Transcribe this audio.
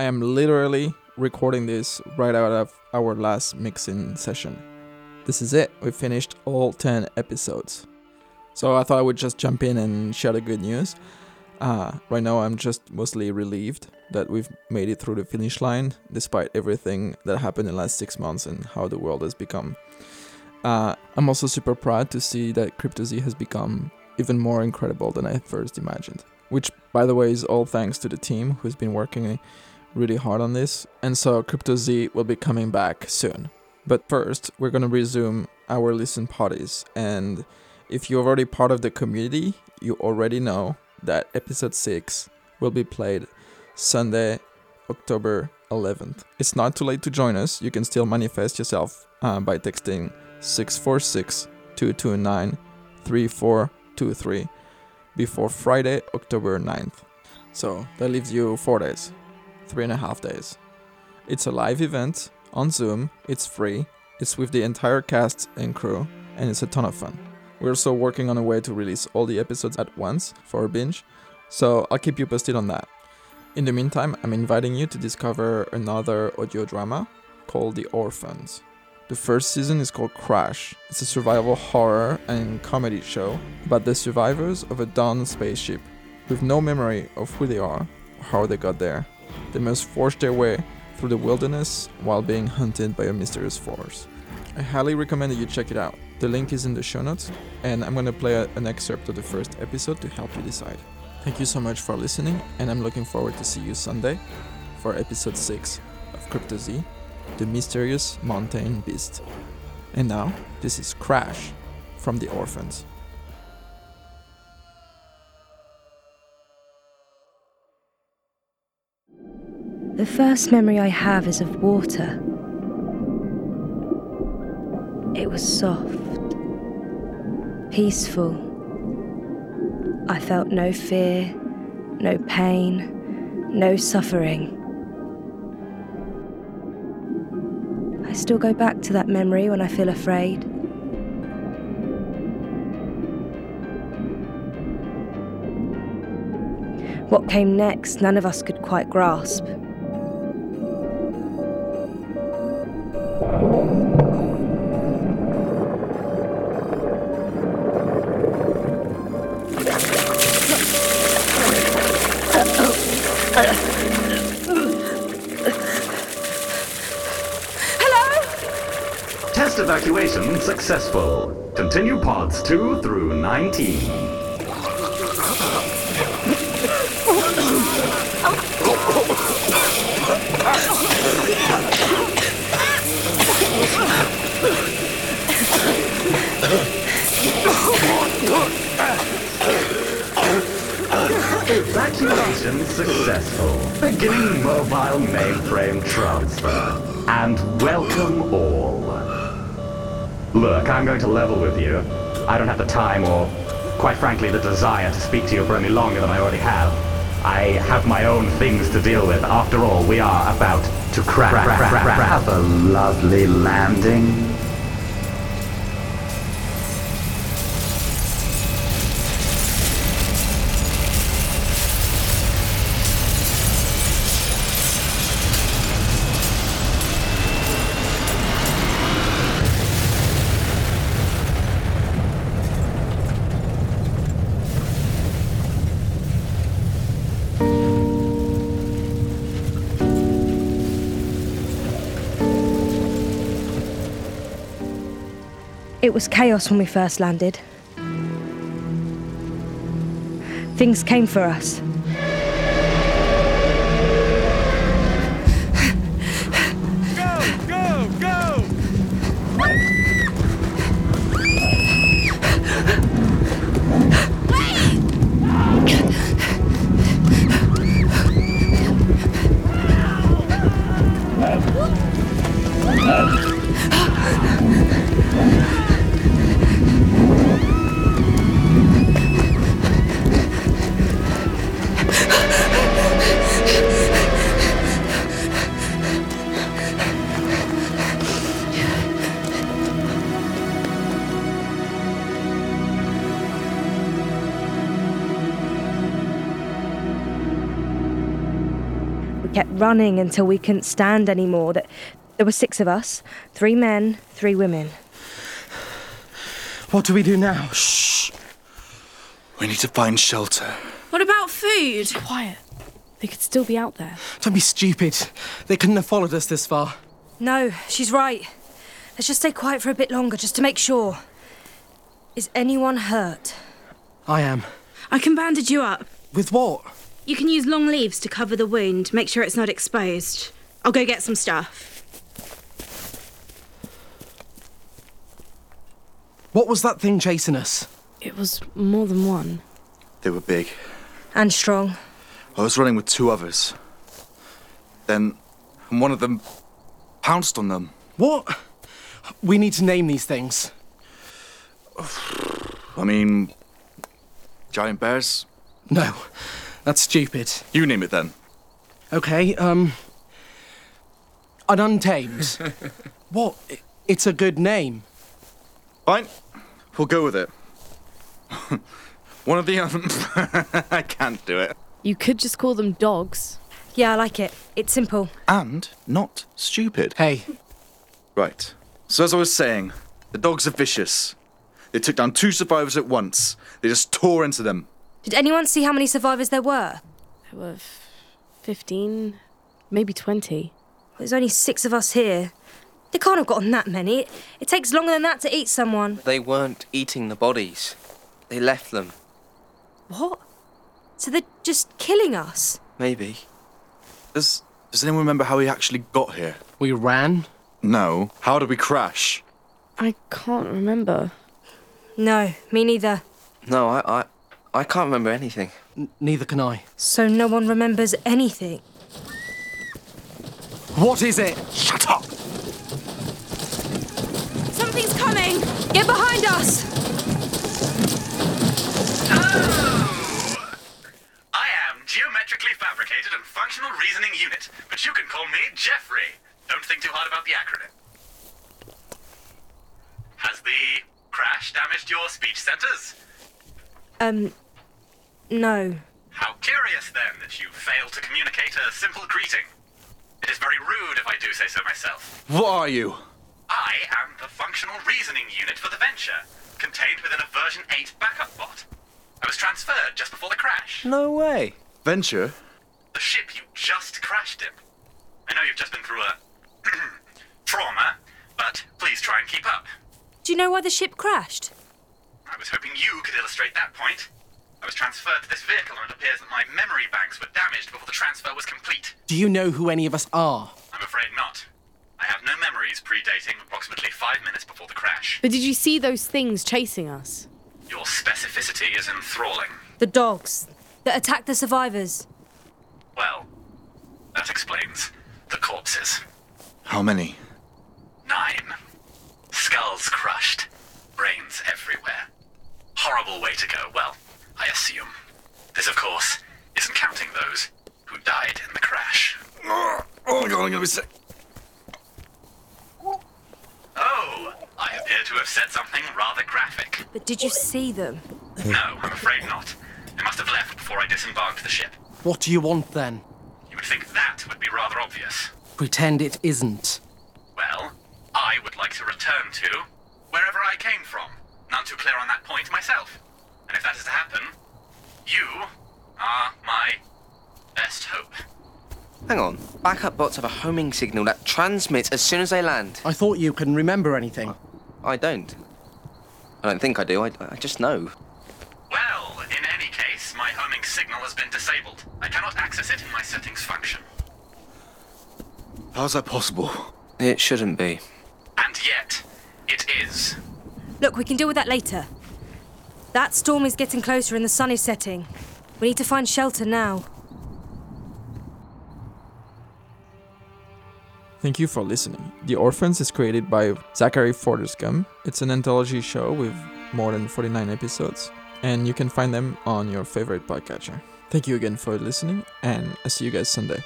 I am literally recording this right out of our last mixing session. This is it. We finished all 10 episodes. So I thought I would just jump in and share the good news. Uh, right now, I'm just mostly relieved that we've made it through the finish line, despite everything that happened in the last six months and how the world has become. Uh, I'm also super proud to see that CryptoZ has become even more incredible than I first imagined. Which, by the way, is all thanks to the team who's been working really hard on this. And so Crypto Z will be coming back soon. But first, we're to resume our listen parties. And if you're already part of the community, you already know that episode 6 will be played Sunday, October 11th. It's not too late to join us. You can still manifest yourself uh, by texting 646 229 3423 before Friday, October 9th. So that leaves you four days, three and a half days. It's a live event on Zoom, it's free, it's with the entire cast and crew, and it's a ton of fun. We're also working on a way to release all the episodes at once for a binge, so I'll keep you posted on that. In the meantime, I'm inviting you to discover another audio drama called The Orphans. The first season is called Crash. It's a survival horror and comedy show about the survivors of a downed spaceship with no memory of who they are or how they got there. They must forge their way through the wilderness while being hunted by a mysterious force. I highly recommend that you check it out. The link is in the show notes, and I'm to play a, an excerpt of the first episode to help you decide. Thank you so much for listening, and I'm looking forward to see you Sunday for episode 6 of Crypto Z the mysterious mountain beast. And now, this is Crash from the Orphans. The first memory I have is of water. It was soft, peaceful. I felt no fear, no pain, no suffering. I still go back to that memory when I feel afraid. What came next, none of us could quite grasp. Evacuation successful. Continue pods 2 through 19. Evacuation successful. Beginning mobile mainframe transfer. And welcome all. Look, I'm going to level with you. I don't have the time or, quite frankly, the desire to speak to you for any longer than I already have. I have my own things to deal with. After all, we are about to crash. Have a lovely landing. It was chaos when we first landed. Things came for us. Kept running until we couldn't stand anymore. That there were six of us, three men, three women. What do we do now? Shh. We need to find shelter. What about food? Quiet. They could still be out there. Don't be stupid. They couldn't have followed us this far. No, she's right. Let's just stay quiet for a bit longer, just to make sure. Is anyone hurt? I am. I can bandage you up. With what? You can use long leaves to cover the wound, make sure it's not exposed. I'll go get some stuff. What was that thing chasing us? It was more than one. They were big. And strong. I was running with two others. Then one of them pounced on them. What? We need to name these things. I mean, giant bears? No, that's stupid. You name it then. Okay, um. An untamed. what? It's a good name. Fine. We'll go with it. one of the um, I can't do it. You could just call them dogs. Yeah, I like it. It's simple. And not stupid. Hey, Right. So as I was saying, the dogs are vicious. They took down two survivors at once. They just tore into them. Did anyone see how many survivors there were? There were f- 15, maybe 20. There's only six of us here. They can't have gotten that many. It takes longer than that to eat someone. They weren't eating the bodies. They left them. What? So they're just killing us? Maybe. Does Does anyone remember how we actually got here? we ran. No. How did we crash? I can't remember. No, me neither. No, I, I, I can't remember anything. N- neither can I. So no one remembers anything. What is it? Shut up! Something's coming! Get behind us! I am geometrically fabricated and functional reasoning unit, but you can call me Jeffrey. Don't think too hard about the acronym. Has the crash damaged your speech centers? Um, no. How curious then that you fail to communicate a simple greeting. It is very rude if I do say so myself. What are you? I am the functional reasoning unit for the venture, contained within a version 8 backup bot. I was transferred just before the crash. No way. Venture? The ship you just crashed in. I know you've just been through a trauma, but please try and keep up. Do you know why the ship crashed? I was hoping you could illustrate that point. I was transferred to this vehicle and it appears that my memory banks were damaged before the transfer was complete. Do you know who any of us are? I'm afraid not. I have no memories predating approximately five minutes before the crash. But did you see those things chasing us? Your specificity is enthralling. The dogs that attacked the survivors. Well, that explains the corpses. How many? Horrible way to go, well, I assume. This, of course, isn't counting those who died in the crash. Oh, oh my god, I'm gonna be sick. Oh, I appear to have said something rather graphic. But did you see them? No, I'm afraid not. They must have left before I disembarked the ship. What do you want then? You would think that would be rather obvious. Pretend it isn't. Well, I would like to return to wherever I came from. None too clear on that point myself. And if that is to happen, you are my best hope. Hang on. Backup bots have a homing signal that transmits as soon as they land. I thought you can remember anything. I don't. I don't think I do. I, I just know. Well, in any case, my homing signal has been disabled. I cannot access it in my settings function. How's that possible? It shouldn't be. And yet, it is. Look, we can deal with that later. That storm is getting closer and the sun is setting. We need to find shelter now. Thank you for listening. The Orphans is created by Zachary Fortais-Gomm. It's an anthology show with more than 49 episodes, and you can find them on your favorite podcatcher. Thank you again for listening, and I'll see you guys Sunday.